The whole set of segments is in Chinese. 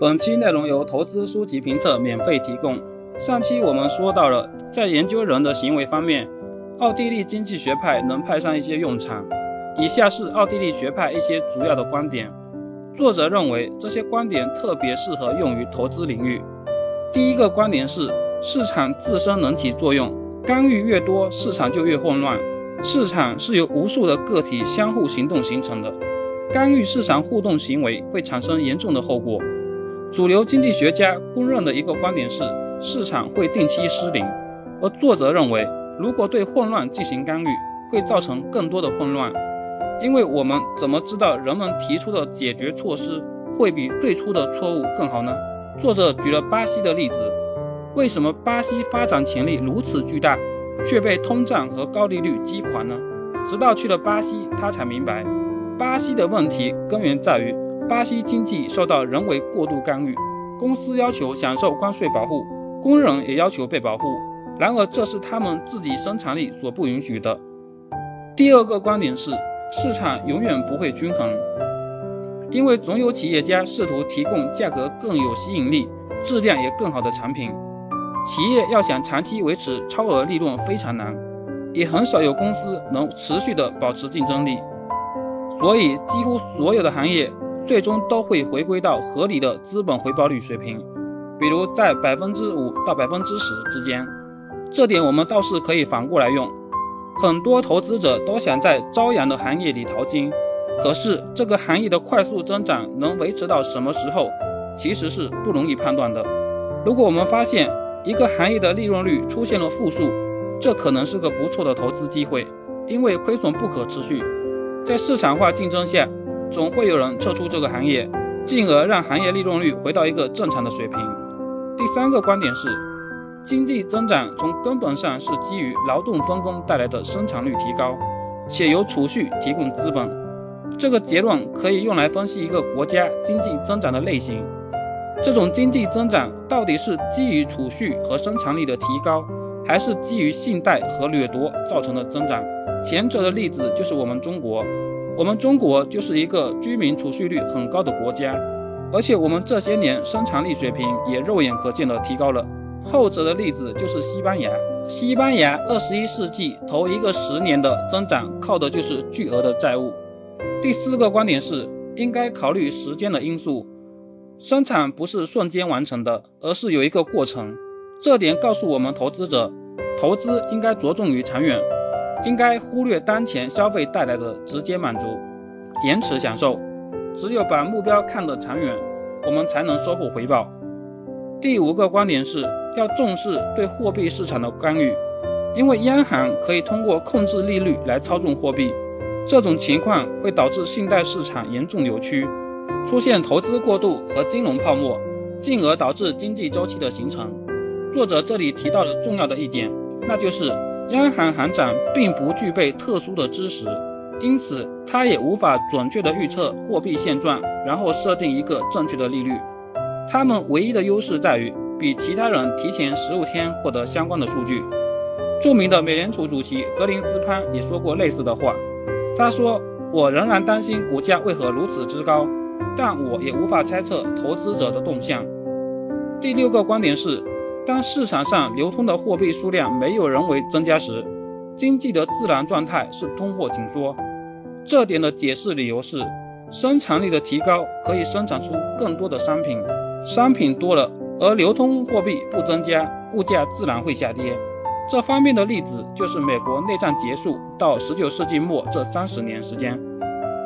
本期内容由投资书籍评测免费提供。上期我们说到了，在研究人的行为方面，奥地利经济学派能派上一些用场。以下是奥地利学派一些主要的观点。作者认为这些观点特别适合用于投资领域。第一个观点是，市场自身能起作用，干预越多，市场就越混乱。市场是由无数的个体相互行动形成的，干预市场互动行为会产生严重的后果。主流经济学家公认的一个观点是，市场会定期失灵，而作者认为，如果对混乱进行干预，会造成更多的混乱。因为我们怎么知道人们提出的解决措施会比最初的错误更好呢？作者举了巴西的例子，为什么巴西发展潜力如此巨大，却被通胀和高利率击垮呢？直到去了巴西，他才明白，巴西的问题根源在于。巴西经济受到人为过度干预，公司要求享受关税保护，工人也要求被保护。然而，这是他们自己生产力所不允许的。第二个观点是，市场永远不会均衡，因为总有企业家试图提供价格更有吸引力、质量也更好的产品。企业要想长期维持超额利润非常难，也很少有公司能持续的保持竞争力。所以，几乎所有的行业。最终都会回归到合理的资本回报率水平，比如在百分之五到百分之十之间。这点我们倒是可以反过来用。很多投资者都想在朝阳的行业里淘金，可是这个行业的快速增长能维持到什么时候，其实是不容易判断的。如果我们发现一个行业的利润率出现了负数，这可能是个不错的投资机会，因为亏损不可持续。在市场化竞争下。总会有人撤出这个行业，进而让行业利润率回到一个正常的水平。第三个观点是，经济增长从根本上是基于劳动分工带来的生产率提高，且由储蓄提供资本。这个结论可以用来分析一个国家经济增长的类型。这种经济增长到底是基于储蓄和生产力的提高，还是基于信贷和掠夺造成的增长？前者的例子就是我们中国。我们中国就是一个居民储蓄率很高的国家，而且我们这些年生产力水平也肉眼可见的提高了。后者的例子就是西班牙，西班牙二十一世纪头一个十年的增长靠的就是巨额的债务。第四个观点是应该考虑时间的因素，生产不是瞬间完成的，而是有一个过程。这点告诉我们投资者，投资应该着重于长远。应该忽略当前消费带来的直接满足，延迟享受。只有把目标看得长远，我们才能收获回报。第五个观点是要重视对货币市场的干预，因为央行可以通过控制利率来操纵货币，这种情况会导致信贷市场严重扭曲，出现投资过度和金融泡沫，进而导致经济周期的形成。作者这里提到了重要的一点，那就是。央行行长并不具备特殊的知识，因此他也无法准确地预测货币现状，然后设定一个正确的利率。他们唯一的优势在于比其他人提前十五天获得相关的数据。著名的美联储主席格林斯潘也说过类似的话。他说：“我仍然担心股价为何如此之高，但我也无法猜测投资者的动向。”第六个观点是。当市场上流通的货币数量没有人为增加时，经济的自然状态是通货紧缩。这点的解释理由是，生产力的提高可以生产出更多的商品，商品多了，而流通货币不增加，物价自然会下跌。这方面的例子就是美国内战结束到十九世纪末这三十年时间。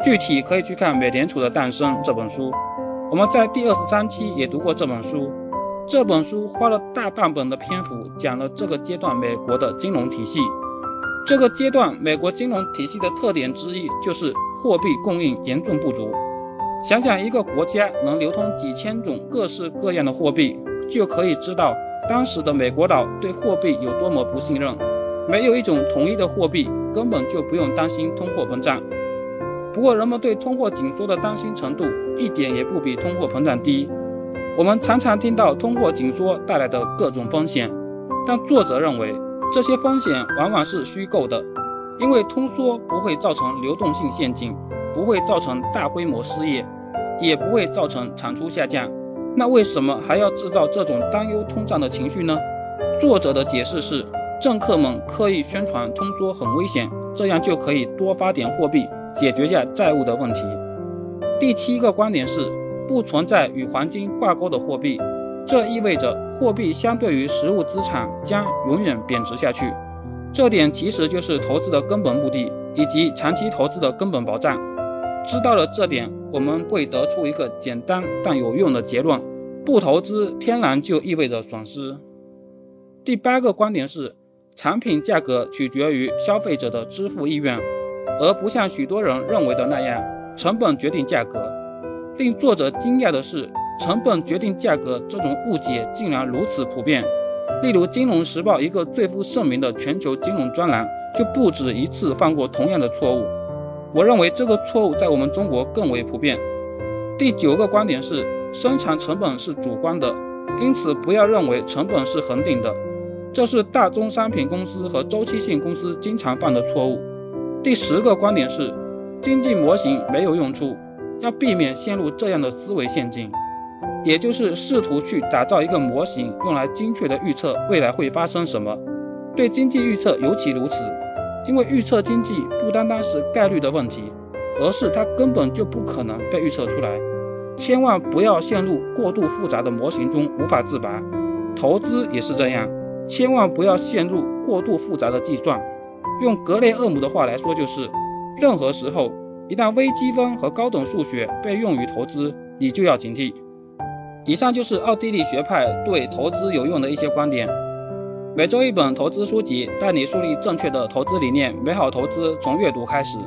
具体可以去看《美联储的诞生》这本书，我们在第二十三期也读过这本书。这本书花了大半本的篇幅讲了这个阶段美国的金融体系。这个阶段美国金融体系的特点之一就是货币供应严重不足。想想一个国家能流通几千种各式各样的货币，就可以知道当时的美国佬对货币有多么不信任。没有一种统一的货币，根本就不用担心通货膨胀。不过人们对通货紧缩的担心程度一点也不比通货膨胀低。我们常常听到通货紧缩带来的各种风险，但作者认为这些风险往往是虚构的，因为通缩不会造成流动性陷阱，不会造成大规模失业，也不会造成产出下降。那为什么还要制造这种担忧通胀的情绪呢？作者的解释是，政客们刻意宣传通缩很危险，这样就可以多发点货币，解决下债务的问题。第七个观点是，不存在与黄金挂钩的货币，这意味着货币相对于实物资产将永远贬值下去。这点其实就是投资的根本目的，以及长期投资的根本保障。知道了这点，我们会得出一个简单但有用的结论：不投资天然就意味着损失。第八个观点是，产品价格取决于消费者的支付意愿，而不像许多人认为的那样，成本决定价格。令作者惊讶的是，成本决定价格这种误解竟然如此普遍。例如，《金融时报》一个最负盛名的全球金融专栏就不止一次犯过同样的错误。我认为这个错误在我们中国更为普遍。第九个观点是，生产成本是主观的，因此不要认为成本是恒定的，这是大宗商品公司和周期性公司经常犯的错误。第十个观点是，经济模型没有用处，要避免陷入这样的思维陷阱，也就是试图去打造一个模型，用来精确的预测未来会发生什么。对经济预测尤其如此。因为预测经济不单单是概率的问题，而是它根本就不可能被预测出来。千万不要陷入过度复杂的模型中无法自拔。投资也是这样，千万不要陷入过度复杂的计算。用格雷厄姆的话来说，就是任何时候，一旦微积分和高等数学被用于投资，你就要警惕。以上就是奥地利学派对投资有用的一些观点。每周一本投资书籍，带你树立正确的投资理念。美好投资从阅读开始。